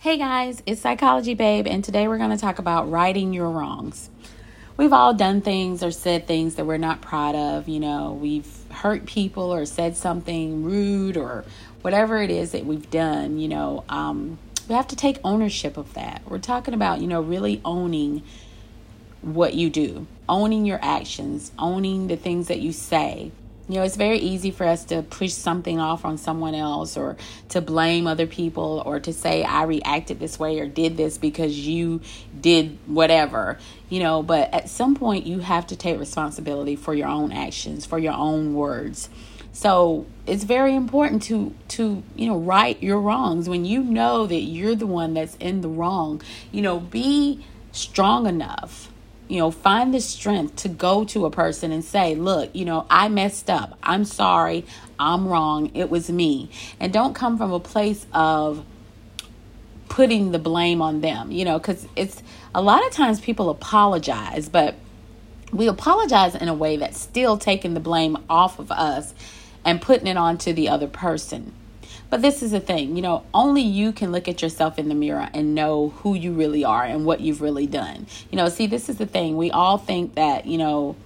Hey guys, it's Psychology Babe, and today we're going to talk about righting your wrongs. We've all done things or said things that we're not proud of. You know, we've hurt people or said something rude or whatever it is that we've done. You know, um, we have to take ownership of that. We're talking about, you know, really owning what you do, owning your actions, owning the things that you say, you know, it's very easy for us to push something off on someone else or to blame other people or to say, I reacted this way or did this because you did whatever, you know. But at some point, you have to take responsibility for your own actions, for your own words. So it's very important to to you know right your wrongs when you know that you're the one that's in the wrong. You know, be strong enough you know, find the strength to go to a person and say, look, you know, I messed up. I'm sorry. I'm wrong. It was me. And don't come from a place of putting the blame on them, you know, because it's a lot of times people apologize, but we apologize in a way that's still taking the blame off of us and putting it onto the other person. But this is the thing, you know, only you can look at yourself in the mirror and know who you really are and what you've really done. You know, see, this is the thing. We all think that, you know,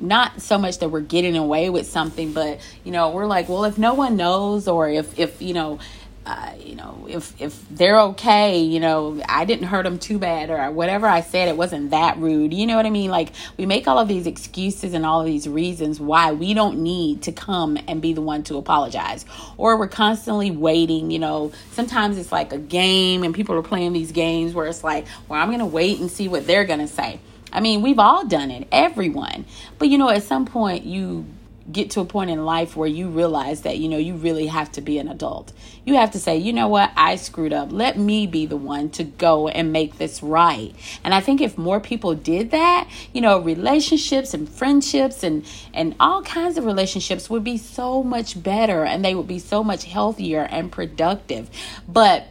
not so much that we're getting away with something, but, you know, we're like, well, if no one knows or if, if, you know, uh, you know, if if they're okay, you know, I didn't hurt them too bad, or whatever I said, it wasn't that rude. You know what I mean? Like we make all of these excuses and all of these reasons why we don't need to come and be the one to apologize, or we're constantly waiting. You know, sometimes it's like a game, and people are playing these games where it's like, well, I'm gonna wait and see what they're gonna say. I mean, we've all done it, everyone. But you know, at some point, you get to a point in life where you realize that you know you really have to be an adult. You have to say you know what? I screwed up. Let me be the one to go and make this right. And i think if more people did that you know relationships and friendships and and all kinds of relationships would be so much better and they would be so much healthier and productive. But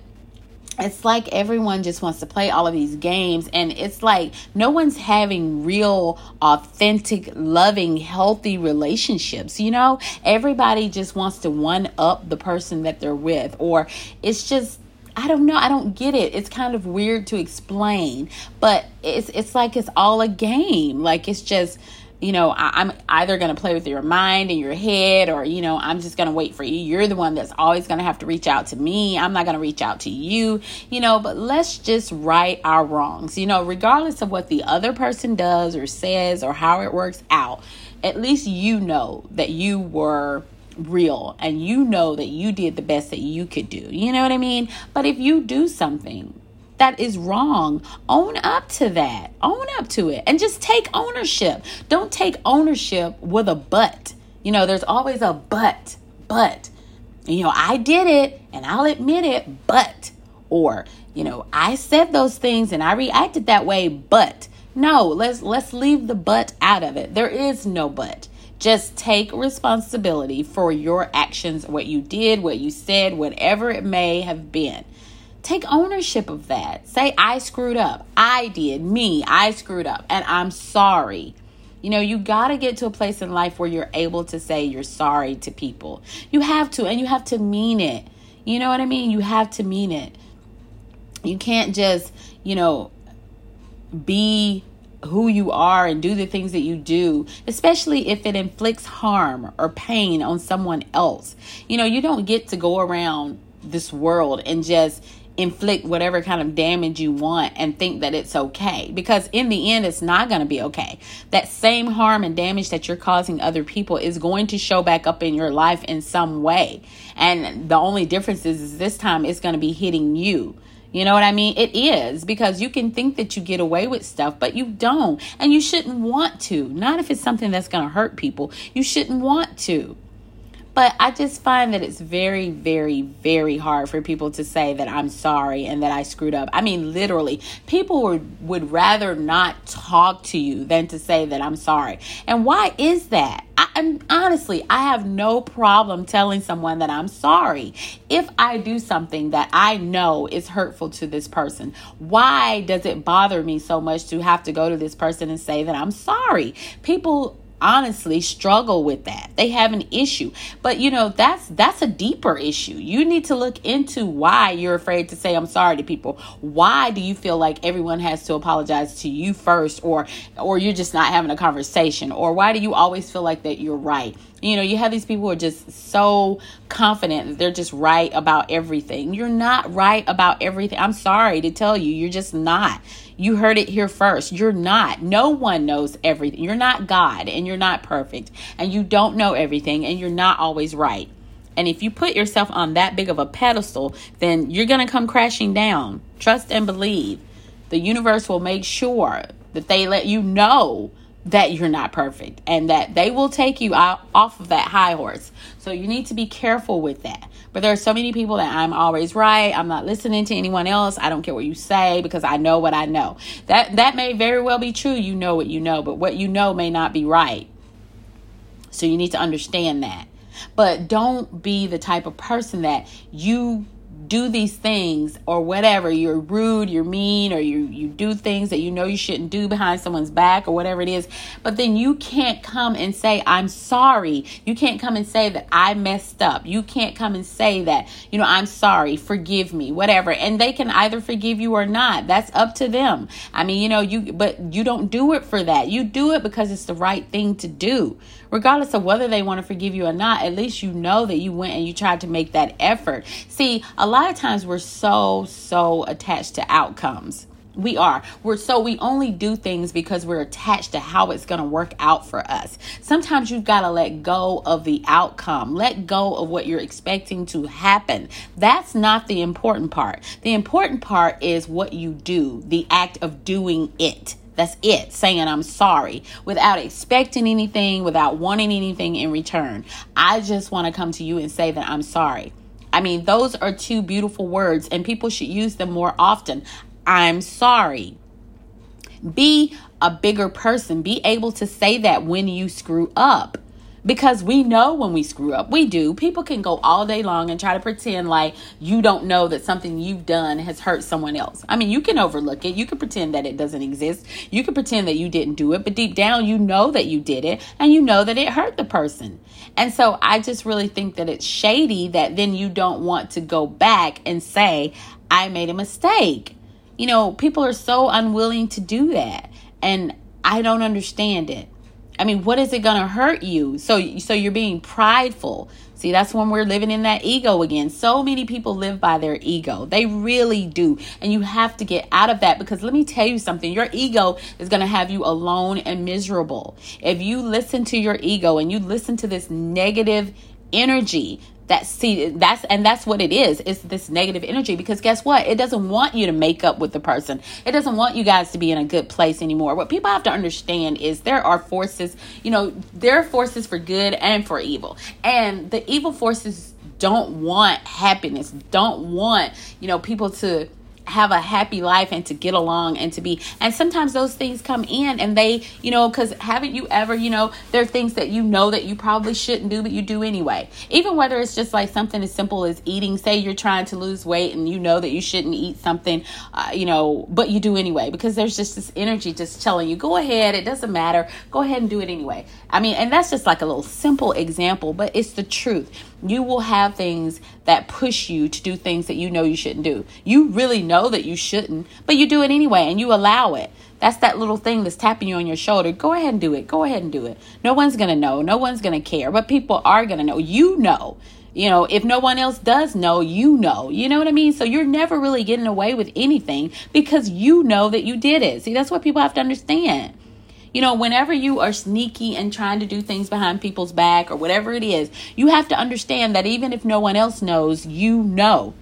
it's like everyone just wants to play all of these games and it's like no one's having real authentic loving healthy relationships you know everybody just wants to one up the person that they're with or it's just I don't know. I don't get it. It's kind of weird to explain, but it's it's like it's all a game. Like it's just you know, I, am either going to play with your mind and your head, or, you know, I'm just going to wait for you. You're the one that's always going to have to reach out to me. I'm not going to reach out to you, you know, but let's just right our wrongs, you know, regardless of what the other person does or says or how it works out. At least you know that you were real and you know that you did the best that you could do. You know what I mean? But if you do something that is wrong. Own up to that. Own up to it and just take ownership. Don't take ownership with a but. You know, there's always a but, but. You know, I did it and I'll admit it, but. Or, you know, I said those things and I reacted that way, but. No, let's let's leave the but out of it. There is no but. Just take responsibility for your actions, what you did, what you said, whatever it may have been. Take ownership of that. Say, I screwed up. I did. Me, I screwed up. And I'm sorry. You know, you got to get to a place in life where you're able to say you're sorry to people. You have to, and you have to mean it. You know what I mean? You have to mean it. You can't just, you know, be who you are and do the things that you do, especially if it inflicts harm or pain on someone else. You know, you don't get to go around this world and just inflict whatever kind of damage you want and think that it's okay because in the end it's not going to be okay that same harm and damage that you're causing other people is going to show back up in your life in some way and the only difference is, is this time it's going to be hitting you you know what I mean? It is because you can think that you get away with stuff, but you don't. And you shouldn't want to. Not if it's something that's going to hurt people. You shouldn't want to. But I just find that it's very, very, very hard for people to say that I'm sorry and that I screwed up. I mean, literally, people would, would rather not talk to you than to say that I'm sorry. And why is that? I, am honestly, I have no problem telling someone that I'm sorry if I do something that I know is hurtful to this person. Why does it bother me so much to have to go to this person and say that I'm sorry? People honestly struggle with that. They have an issue. But you know, that's that's a deeper issue. You need to look into why you're afraid to say I'm sorry to people. Why do you feel like everyone has to apologize to you first or or you're just not having a conversation or why do you always feel like that you're right? You know, you have these people who are just so confident that they're just right about everything. You're not right about everything. I'm sorry to tell you, you're just not. You heard it here first. You're not. No one knows everything. You're not God and you're not perfect and you don't know everything and you're not always right. And if you put yourself on that big of a pedestal, then you're going to come crashing down. Trust and believe. The universe will make sure that they let you know that you're not perfect and that they will take you out off of that high horse. So you need to be careful with that. But there are so many people that I'm always right. I'm not listening to anyone else. I don't care what you say because I know what I know. That that may very well be true. You know what you know, but what you know may not be right. So you need to understand that. But don't be the type of person that you do these things or whatever. You're rude you're mean or you you do things that you know you shouldn't do behind someone's back or whatever it is. But then you can't come and say i'm sorry. You can't come and say that i messed up. You can't come and say that you know i'm sorry. Forgive me. Whatever. And they can either forgive you or not. That's up to them. I mean you know you but you don't do it for that. You do it because it's the right thing to do regardless of whether they want to forgive you or not at least you know that you went and you tried to make that effort see a lot of times we're so, so attached to outcomes. We are. We're so we only do things because we're attached to how it's going to work out for us. Sometimes you've got to let go of the outcome. Let go of what you're expecting to happen. That's not the important part. The important part is what you do, the act of doing it. That's it, saying I'm sorry without expecting anything, without wanting anything in return. I just want to come to you and say that I'm sorry. I mean, those are two beautiful words, and people should use them more often. I'm sorry. Be a bigger person. Be able to say that when you screw up. Because we know when we screw up. We do. People can go all day long and try to pretend like you don't know that something you've done has hurt someone else. I mean, you can overlook it. You can pretend that it doesn't exist. You can pretend that you didn't do it, but deep down, you know that you did it and you know that it hurt the person. And so I just really think that it's shady that then you don't want to go back and say, I made a mistake. You know, people are so unwilling to do that. And I don't understand it. I mean, what is it going to hurt you? So so you're being prideful. See, that's when we're living in that ego again. So many people live by their ego. They really do. And you have to get out of that because let me tell you something. Your ego is going to have you alone and miserable. If you listen to your ego and you listen to this negative energy that see that's and that's what it is it's this negative energy. Because guess what? It doesn't want you to make up with the person. It doesn't want you guys to be in a good place anymore. What people have to understand is there are forces you know there are forces for good and for evil. And the evil forces don't want happiness don't want you know people to have a happy life and to get along and to be and sometimes those things come in and they you know because haven't you ever you know there are things that you know that you probably shouldn't do but you do anyway. Even whether it's just like something as simple as eating say you're trying to lose weight and you know that you shouldn't eat something uh, you know but you do anyway because there's just this energy just telling you go ahead it doesn't matter. Go ahead and do it anyway. I mean and that's just like a little simple example but it's the truth. You will have things that push you to do things that you know you shouldn't do. You really know that you shouldn't, but you do it anyway and you allow it. That's that little thing that's tapping you on your shoulder. Go ahead and do it. Go ahead and do it. No one's going to know. No one's going to care, but people are going to know. You know. You know, if no one else does know, you know. You know what I mean? So you're never really getting away with anything because you know that you did it. See, that's what people have to understand. You know, whenever you are sneaky and trying to do things behind people's back or whatever it is, you have to understand that even if no one else knows, you know.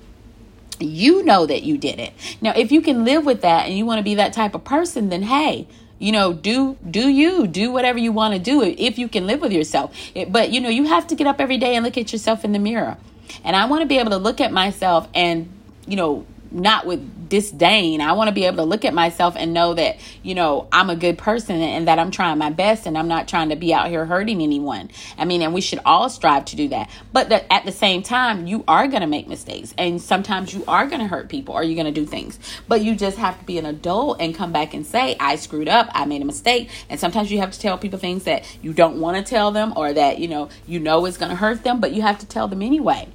You know that you did it. Now, if you can live with that and you want to be that type of person, then hey, you know do do you do whatever you want to do if you can live with yourself but you know you have to get up every day and look at yourself in the mirror and i want to be able to look at myself and you know not with disdain. I want to be able to look at myself and know that, you know, I'm a good person and that I'm trying my best and I'm not trying to be out here hurting anyone. I mean, and we should all strive to do that. But that at the same time, you are going to make mistakes and sometimes you are going to hurt people or you're going to do things. But you just have to be an adult and come back and say, I screwed up, I made a mistake. And sometimes you have to tell people things that you don't want to tell them or that, you know, you know is going to hurt them, but you have to tell them anyway.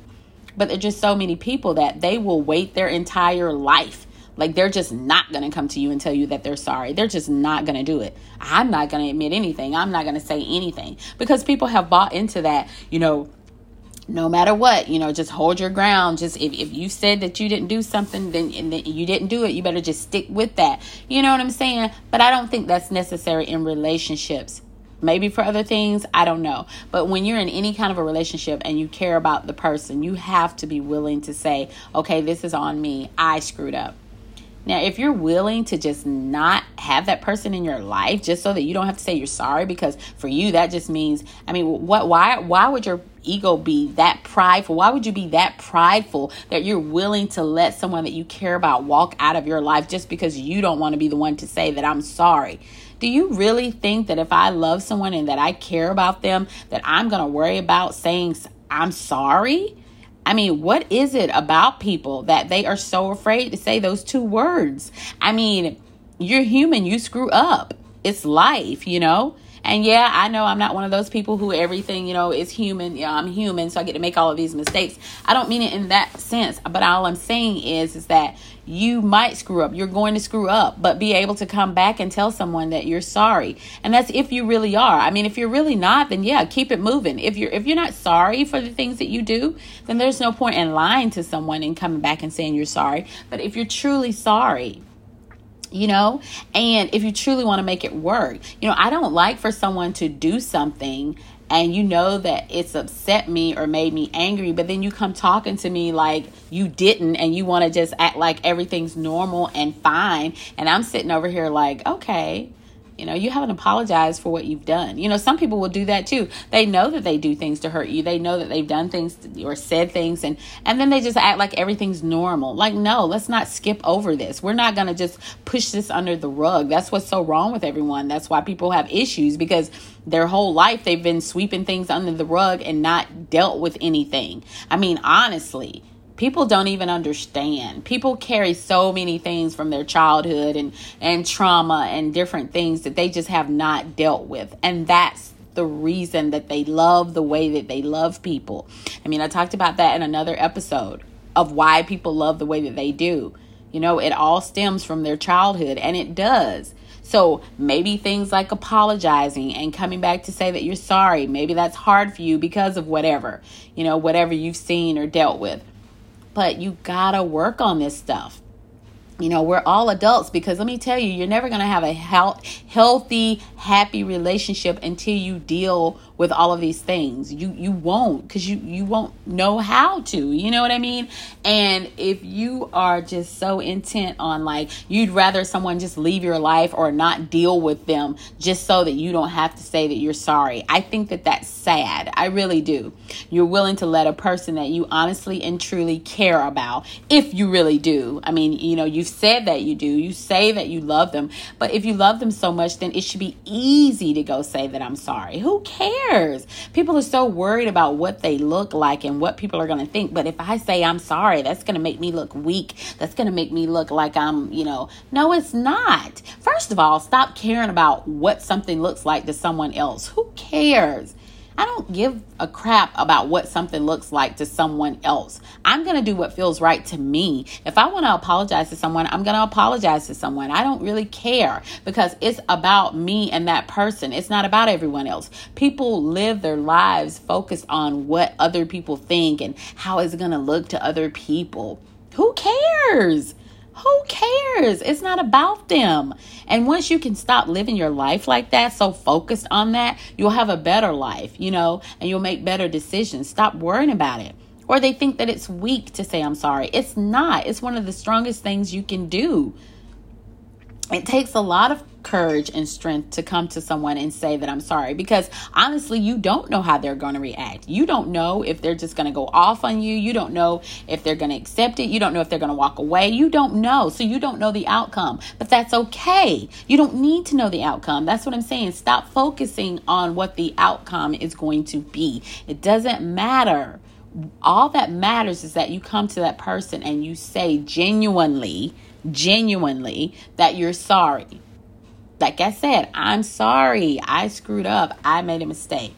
But there's just so many people that they will wait their entire life. Like they're just not going to come to you and tell you that they're sorry. They're just not going to do it. I'm not going to admit anything. I'm not going to say anything because people have bought into that, you know, no matter what, you know, just hold your ground. Just if, if you said that you didn't do something, then and then you didn't do it, you better just stick with that. You know what I'm saying? But I don't think that's necessary in relationships. Maybe for other things, I don't know. But when you're in any kind of a relationship and you care about the person, you have to be willing to say, okay, this is on me. I screwed up. Now, if you're willing to just not have that person in your life just so that you don't have to say you're sorry because for you that just means I mean, what why why would your ego be that prideful? Why would you be that prideful that you're willing to let someone that you care about walk out of your life just because you don't want to be the one to say that I'm sorry? Do you really think that if I love someone and that I care about them, that I'm going to worry about saying I'm sorry? I mean, what is it about people that they are so afraid to say those two words? I mean, you're human, you screw up. It's life, you know? And yeah, I know I'm not one of those people who everything, you know, is human. Yeah, I'm human, so I get to make all of these mistakes. I don't mean it in that sense, but all I'm saying is is that you might screw up. You're going to screw up, but be able to come back and tell someone that you're sorry. And that's if you really are. I mean, if you're really not, then yeah, keep it moving. If you're if you're not sorry for the things that you do, then there's no point in lying to someone and coming back and saying you're sorry. But if you're truly sorry, you know? And if you truly want to make it work you know i don't like for someone to do something and you know that it's upset me or made me angry but then you come talking to me like you didn't and you want to just act like everything's normal and fine and i'm sitting over here like okay you know, you haven't apologized for what you've done. You know, some people will do that too. They know that they do things to hurt you. They know that they've done things or said things and and then they just act like everything's normal. Like, no, let's not skip over this. We're not going to just push this under the rug. That's what's so wrong with everyone. That's why people have issues because their whole life they've been sweeping things under the rug and not dealt with anything. I mean, honestly, people don't even understand. People carry so many things from their childhood and and trauma and different things that they just have not dealt with. And that's the reason that they love the way that they love people. I mean i talked about that in another episode of why people love the way that they do. You know it all stems from their childhood and it does. So maybe things like apologizing and coming back to say that you're sorry, maybe that's hard for you because of whatever, you know, whatever you've seen or dealt with but you gotta work on this stuff. You know we're all adults because let me tell you you're never to have a health, healthy happy relationship until you deal with all of these things you you won't because you you won't know how to you know what i mean and if you are just so intent on like you'd rather someone just leave your life or not deal with them just so that you don't have to say that you're sorry i think that that's sad i really do you're willing to let a person that you honestly and truly care about if you really do i mean you know you You've said that you do. You say that you love them. But if you love them so much, then it should be easy to go say that I'm sorry. Who cares? People are so worried about what they look like and what people are going to think. But if I say I'm sorry, that's going to make me look weak. That's going to make me look like I'm, you know, no, it's not. First of all, stop caring about what something looks like to someone else. Who cares? I don't give a crap about what something looks like to someone else. I'm going to do what feels right to me. If I want to apologize to someone, I'm going to apologize to someone. I don't really care because it's about me and that person. It's not about everyone else. People live their lives focused on what other people think and how it's going to look to other people. Who cares? Who cares? It's not about them. And once you can stop living your life like that, so focused on that, you'll have a better life, you know, and you'll make better decisions. Stop worrying about it. Or they think that it's weak to say, I'm sorry. It's not. It's one of the strongest things you can do. It takes a lot of courage and strength to come to someone and say that I'm sorry because honestly, you don't know how they're going to react. You don't know if they're just going to go off on you. You don't know if they're going to accept it. You don't know if they're going to walk away. You don't know. So you don't know the outcome. But that's okay. You don't need to know the outcome. That's what I'm saying. Stop focusing on what the outcome is going to be. It doesn't matter. All that matters is that you come to that person and you say genuinely, genuinely that you're sorry like I said, I'm sorry. I screwed up. I made a mistake.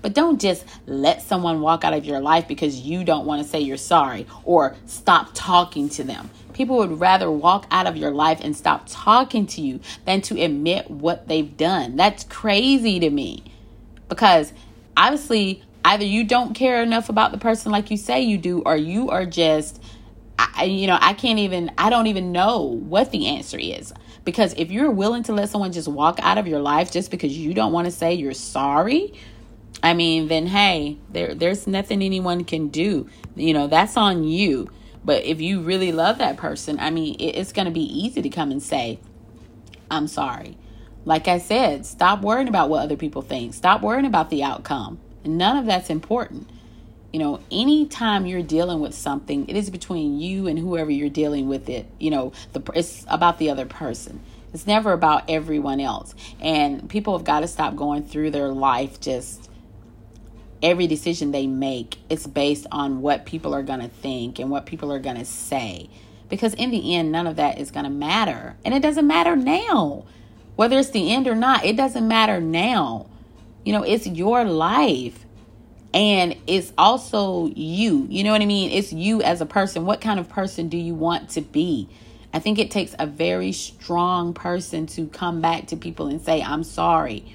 But don't just let someone walk out of your life because you don't want to say you're sorry or stop talking to them. People would rather walk out of your life and stop talking to you than to admit what they've done. That's crazy to me because obviously, either you don't care enough about the person like you say you do, or you are just, I, you know, I can't even, I don't even know what the answer is. Because if you're willing to let someone just walk out of your life just because you don't want to say you're sorry, I mean, then hey, there there's nothing anyone can do. You know, that's on you. But if you really love that person, I mean, it, it's going to be easy to come and say, "I'm sorry." Like I said, stop worrying about what other people think. Stop worrying about the outcome. None of that's important. You know, anytime you're dealing with something, it is between you and whoever you're dealing with it. You know, the it's about the other person. It's never about everyone else. And people have got to stop going through their life just every decision they make is based on what people are going to think and what people are going to say. Because in the end, none of that is going to matter. And it doesn't matter now. Whether it's the end or not, it doesn't matter now. You know, it's your life and it's also you. You know what I mean? It's you as a person. What kind of person do you want to be? I think it takes a very strong person to come back to people and say, I'm sorry.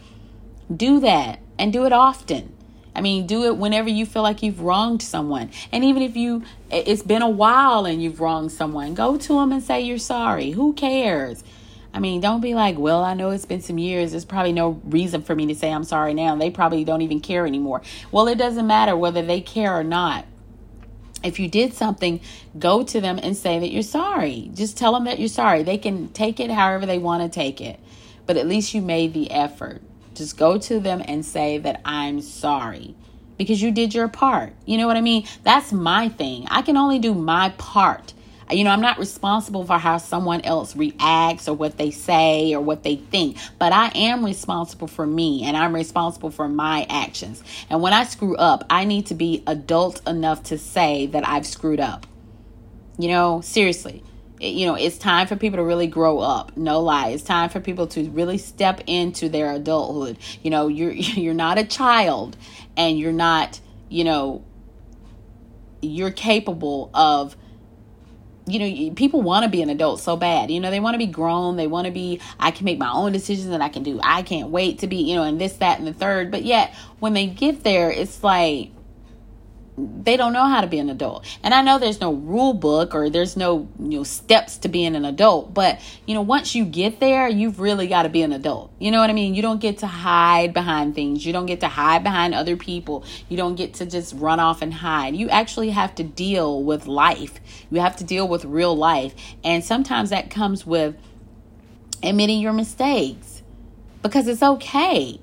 Do that and do it often. I mean, do it whenever you feel like you've wronged someone. And even if you it's been a while and you've wronged someone, go to them and say you're sorry. Who cares? I mean, don't be like, well, I know it's been some years. There's probably no reason for me to say I'm sorry now. They probably don't even care anymore. Well, it doesn't matter whether they care or not. If you did something, go to them and say that you're sorry. Just tell them that you're sorry. They can take it however they want to take it, but at least you made the effort. Just go to them and say that I'm sorry because you did your part. You know what I mean? That's my thing. I can only do my part you know, I'm not responsible for how someone else reacts or what they say or what they think, but I am responsible for me and I'm responsible for my actions. And when I screw up, I need to be adult enough to say that I've screwed up. You know, seriously. It, you know, it's time for people to really grow up. No lie. It's time for people to really step into their adulthood. You know, you're you're not a child and you're not, you know, you're capable of you know, people want to be an adult so bad. You know, they want to be grown. They want to be, I can make my own decisions and I can do, I can't wait to be, you know, and this, that, and the third. But yet, when they get there, it's like, they don't know how to be an adult. And I know there's no rule book or there's no, you know, steps to being an adult, but you know, once you get there, you've really got to be an adult. You know what I mean? You don't get to hide behind things. You don't get to hide behind other people. You don't get to just run off and hide. You actually have to deal with life. You have to deal with real life. And sometimes that comes with admitting your mistakes because it's okay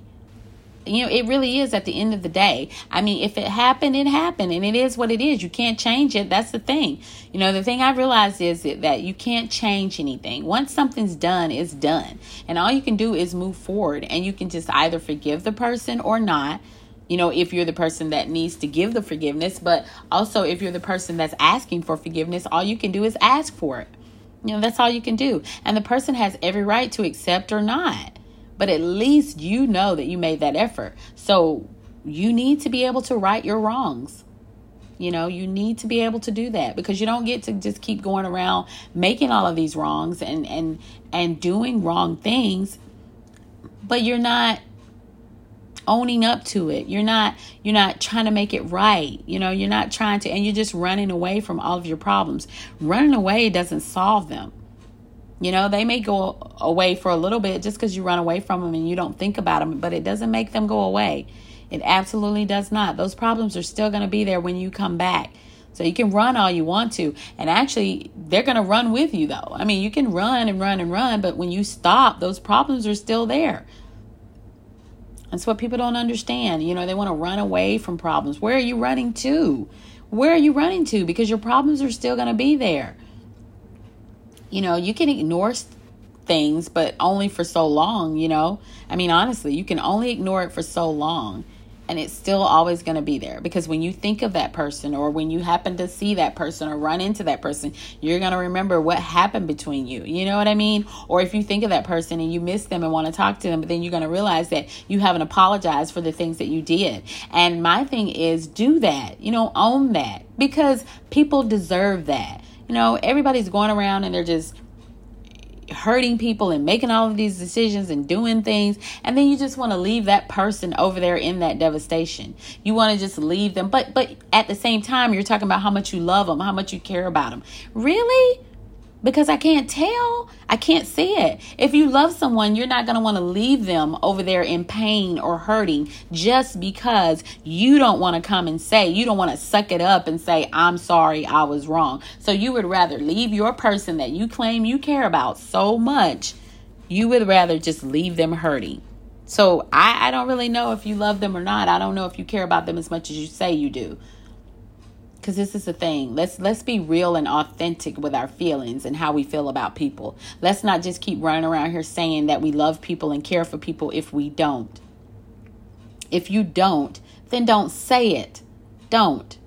you know, it really is at the end of the day. I mean, if it happened, it happened, and it is what it is. You can't change it. That's the thing. You know, the thing I realized is that you can't change anything. Once something's done, it's done. And all you can do is move forward, and you can just either forgive the person or not you know, if you're the person that needs to give the forgiveness, but also if you're the person that's asking for forgiveness, all you can do is ask for it. You know, that's all you can do. And the person has every right to accept or not but at least you know that you made that effort. So you need to be able to right your wrongs. You know, you need to be able to do that because you don't get to just keep going around making all of these wrongs and and and doing wrong things, but you're not owning up to it. You're not you're not trying to make it right. You know, you're not trying to and you're just running away from all of your problems. Running away doesn't solve them. You know, they may go away for a little bit just because you run away from them and you don't think about them, but it doesn't make them go away. It absolutely does not. Those problems are still going to be there when you come back. So you can run all you want to. And actually, they're going to run with you, though. I mean, you can run and run and run, but when you stop, those problems are still there. That's what people don't understand. You know, they want to run away from problems. Where are you running to? Where are you running to? Because your problems are still going to be there. You know, you can ignore things, but only for so long, you know? I mean, honestly, you can only ignore it for so long and it's still always going to be there because when you think of that person or when you happen to see that person or run into that person you're going to remember what happened between you you know what i mean? Or if you think of that person and you miss them and want to talk to them but then you're going to realize that you haven't apologized for the things that you did. And my thing is do that you know own that because people deserve that you know everybody's going around and they're just hurting people and making all of these decisions and doing things. And then you just want to leave that person over there in that devastation. You want to just leave them. But but at the same time you're talking about how much you love them how much you care about them really because I can't tell. I can't see it. If you love someone, you're not going to want to leave them over there in pain or hurting just because you don't want to come and say, you don't want to suck it up and say, I'm sorry, I was wrong. So you would rather leave your person that you claim you care about so much, you would rather just leave them hurting. So I, I don't really know if you love them or not. I don't know if you care about them as much as you say you do because this is the thing let's let's be real and authentic with our feelings and how we feel about people let's not just keep running around here saying that we love people and care for people if we don't if you don't then don't say it don't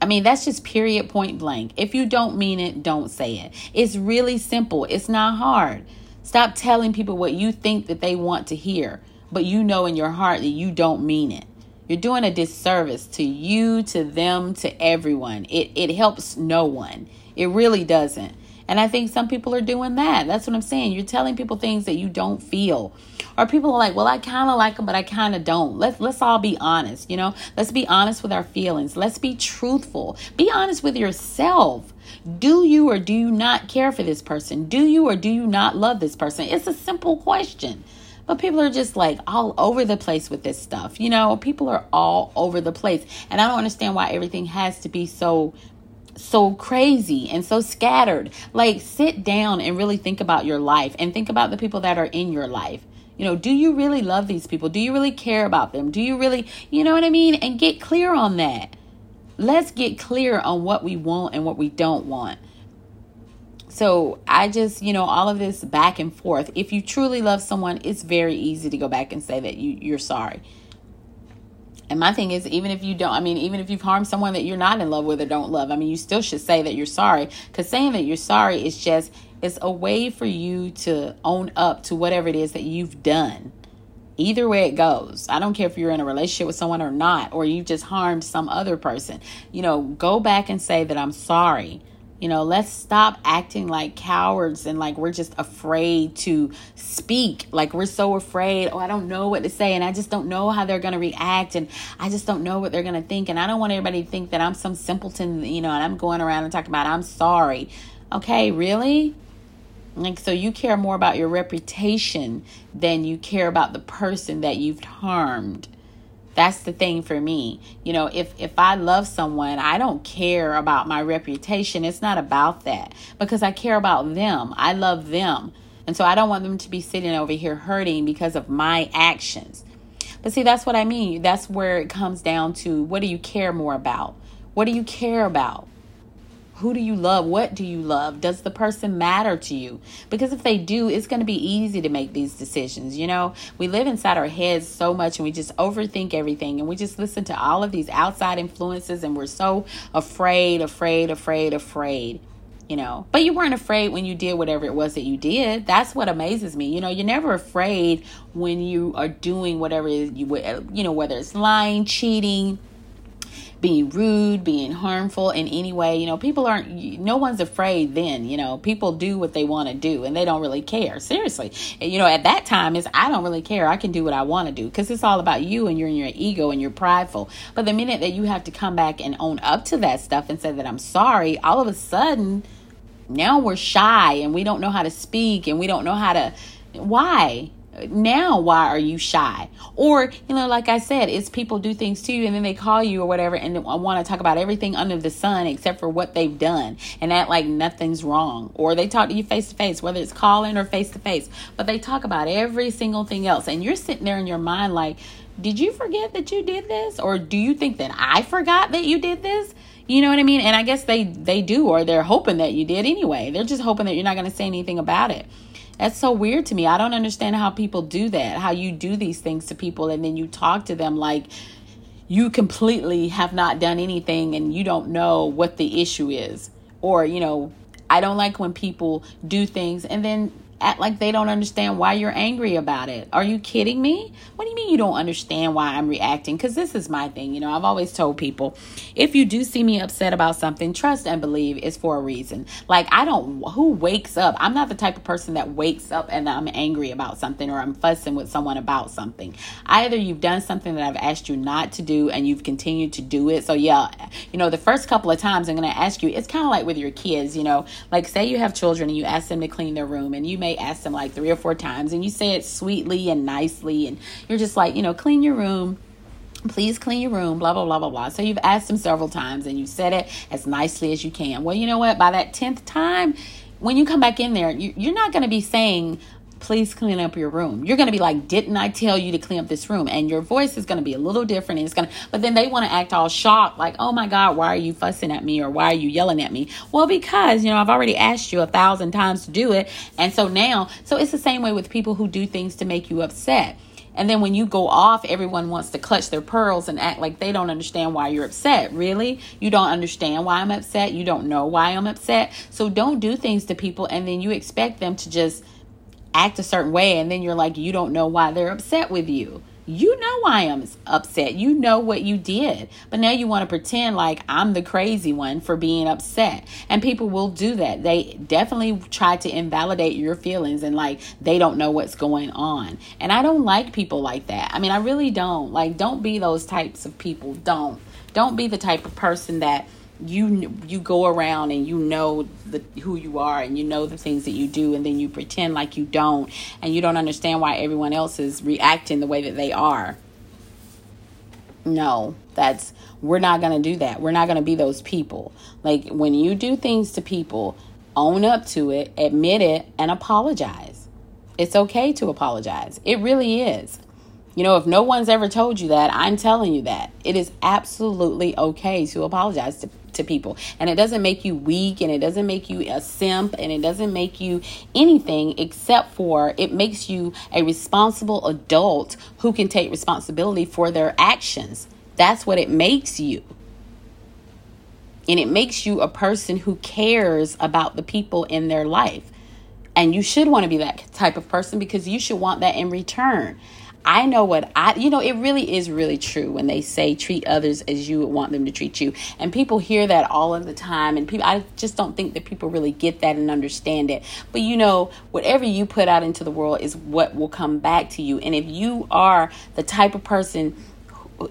I mean, that's just period point blank. If you don't mean it, don't say it. It's really simple. It's not hard. Stop telling people what you think that they want to hear, but you know in your heart that you don't mean it. You're doing a disservice to you, to them, to everyone. It it helps no one. It really doesn't. And I think some people are doing that. That's what I'm saying. You're telling people things that you don't feel. Or people are like, "Well, I kind of like them, but I kind of don't." Let's let's all be honest, you know? Let's be honest with our feelings. Let's be truthful. Be honest with yourself. Do you or do you not care for this person? Do you or do you not love this person? It's a simple question. But people are just like all over the place with this stuff. You know, people are all over the place. And I don't understand why everything has to be so so crazy and so scattered. Like sit down and really think about your life and think about the people that are in your life. You know, do you really love these people? Do you really care about them? Do you really, you know what I mean? And get clear on that. Let's get clear on what we want and what we don't want. So I just, you know, all of this back and forth. If you truly love someone, it's very easy to go back and say that you you're sorry. And my thing is, even if you don't, I mean, even if you've harmed someone that you're not in love with or don't love, I mean, you still should say that you're sorry. Because saying that you're sorry is just, it's a way for you to own up to whatever it is that you've done. Either way it goes. I don't care if you're in a relationship with someone or not, or you've just harmed some other person. You know, go back and say that I'm sorry. You know, let's stop acting like cowards and like we're just afraid to speak. Like we're so afraid, oh, I don't know what to say and I just don't know how they're going to react and I just don't know what they're going to think. And I don't want everybody to think that I'm some simpleton, you know, and I'm going around and talking about I'm sorry. Okay, really? Like, so you care more about your reputation than you care about the person that you've harmed. That's the thing for me. You know, if if I love someone, I don't care about my reputation. It's not about that because I care about them. I love them. And so I don't want them to be sitting over here hurting because of my actions. But see, that's what I mean. That's where it comes down to what do you care more about? What do you care about? Who do you love? What do you love? Does the person matter to you? Because if they do, it's going to be easy to make these decisions. You know, we live inside our heads so much and we just overthink everything and we just listen to all of these outside influences and we're so afraid, afraid, afraid, afraid. You know, but you weren't afraid when you did whatever it was that you did. That's what amazes me. You know, you're never afraid when you are doing whatever you, you know, whether it's lying, cheating, being rude, being harmful in any way. You know, people aren't, no one's afraid then. You know, people do what they want to do and they don't really care. Seriously. You know, at that time, is I don't really care. I can do what I want to do because it's all about you and you're in your ego and you're prideful. But the minute that you have to come back and own up to that stuff and say that I'm sorry, all of a sudden, now we're shy and we don't know how to speak and we don't know how to. Why? Now why are you shy? Or, you know, like I said, it's people do things to you and then they call you or whatever and I want to talk about everything under the sun except for what they've done and act like nothing's wrong. Or they talk to you face to face, whether it's calling or face to face, but they talk about every single thing else. And you're sitting there in your mind like, did you forget that you did this? Or do you think that I forgot that you did this? You know what I mean? And I guess they they do or they're hoping that you did anyway. They're just hoping that you're not going to say anything about it. That's so weird to me. I don't understand how people do that. How you do these things to people and then you talk to them like you completely have not done anything and you don't know what the issue is. Or, you know, I don't like when people do things and then act like they don't understand why you're angry about it. Are you kidding me? What do you mean you don't understand why I'm reacting? Because this is my thing. You know, I've always told people if you do see me upset about something, trust and believe it's for a reason. Like, I don't, who wakes up? I'm not the type of person that wakes up and I'm angry about something or I'm fussing with someone about something. Either you've done something that I've asked you not to do and you've continued to do it. So, yeah, you know, the first couple of times I'm going to ask you, it's kind of like with your kids, you know, like say you have children and you ask them to clean their room and you may may ask them like three or four times and you say it sweetly and nicely and you're just like, you know, clean your room please clean your room, blah, blah, blah, blah, blah. So you've asked them several times and you said it as nicely as you can. Well, you know what? By that 10th time, when you come back in there, you're not going to be saying, please clean up your room. You're going to be like, didn't I tell you to clean up this room? And your voice is going to be a little different. And it's going to, but then they want to act all shocked, like, oh my God, why are you fussing at me or why are you yelling at me? Well, because, you know, I've already asked you a thousand times to do it. And so now, so it's the same way with people who do things to make you upset. And then when you go off, everyone wants to clutch their pearls and act like they don't understand why you're upset. Really? You don't understand why I'm upset. You don't know why I'm upset. So don't do things to people and then you expect them to just act a certain way and then you're like you don't know why they're upset with you you know why I'm upset. You know what you did. But now you want to pretend like I'm the crazy one for being upset. And people will do that. They definitely try to invalidate your feelings and like they don't know what's going on. And I don't like people like that. I mean, I really don't. Like, don't be those types of people. Don't. Don't be the type of person that you you go around and you know the who you are and you know the things that you do and then you pretend like you don't and you don't understand why everyone else is reacting the way that they are. No that's we're not going to do that. We're not going to be those people. Like when you do things to people own up to it admit it and apologize. It's okay to apologize. It really is. You know, if no one's ever told you that, I'm telling you that. It is absolutely okay to apologize to, to people. And it doesn't make you weak and it doesn't make you a simp and it doesn't make you anything except for it makes you a responsible adult who can take responsibility for their actions. That's what it makes you. And it makes you a person who cares about the people in their life. And you should want to be that type of person because you should want that in return. I know what I, you know, it really is really true when they say treat others as you would want them to treat you. And people hear that all of the time. And people, I just don't think that people really get that and understand it. But you know, whatever you put out into the world is what will come back to you. And if you are the type of person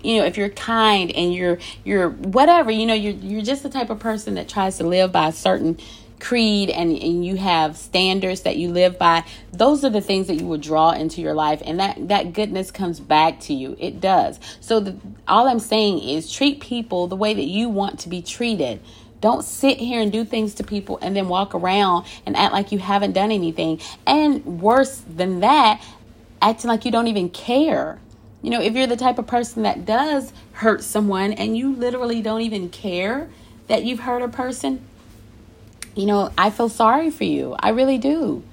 you know if you're kind and you're you're whatever you know you're you're just the type of person that tries to live by a certain creed and, and you have standards that you live by those are the things that you will draw into your life and that that goodness comes back to you. It does. So the, all i'm saying is treat people the way that you want to be treated. Don't sit here and do things to people and then walk around and act like you haven't done anything. And worse than that acting like you don't even care. You know if you're the type of person that does hurt someone and you literally don't even care that you've hurt a person you know, I feel sorry for you. I really do.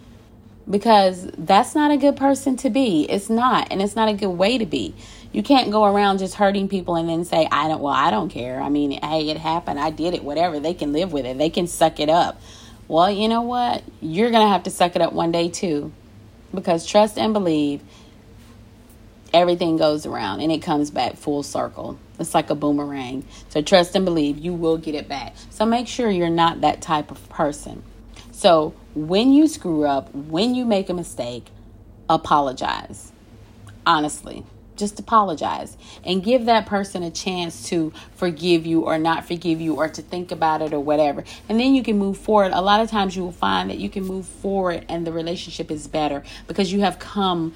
Because that's not a good person to be. It's not. And it's not a good way to be. You can't go around just hurting people and then say, I don't, well, I don't care. I mean, hey, it happened. I did it, whatever. They can live with it, they can suck it up. Well, you know what? You're going to have to suck it up one day too. Because trust and believe everything goes around and it comes back full circle. It's like a boomerang. So trust and believe you will get it back. So make sure you're not that type of person. So when you screw up, when you make a mistake, apologize. Honestly, just apologize and give that person a chance to forgive you or not forgive you or to think about it or whatever. And then you can move forward. A lot of times you will find that you can move forward and the relationship is better because you have come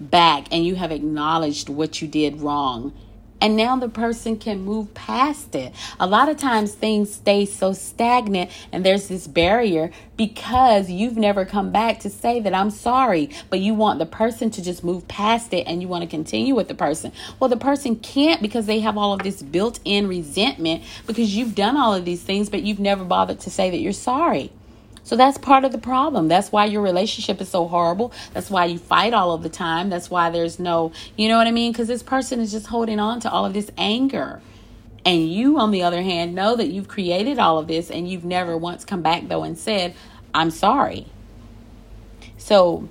back and you have acknowledged what you did wrong and now the person can move past it. A lot of times things stay so stagnant and there's this barrier because you've never come back to say that I'm sorry, but you want the person to just move past it and you want to continue with the person. Well, the person can't because they have all of this built in resentment because you've done all of these things, but you've never bothered to say that you're sorry. So that's part of the problem. That's why your relationship is so horrible. That's why you fight all of the time. That's why there's no, you know what I mean? Because this person is just holding on to all of this anger. And you, on the other hand, know that you've created all of this and you've never once come back, though, and said, I'm sorry. So,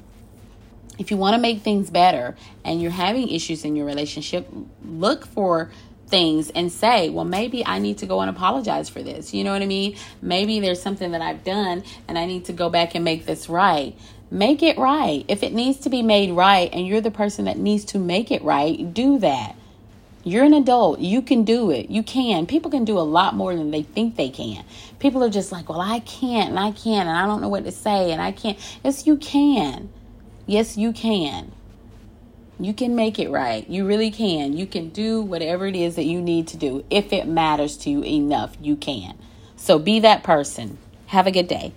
if you want to make things better and you're having issues in your relationship, look for things and say, well, maybe I need to go and apologize for this. You know what I mean? Maybe there's something that I've done and I need to go back and make this right. Make it right. If it needs to be made right and you're the person that needs to make it right, do that. You're an adult. You can do it. You can. People can do a lot more than they think they can. People are just like, well, I can't and I can't and I don't know what to say and I can't. Yes, you can. Yes, you can. You can make it right. You really can. You can do whatever it is that you need to do. If it matters to you enough, you can. So be that person. Have a good day.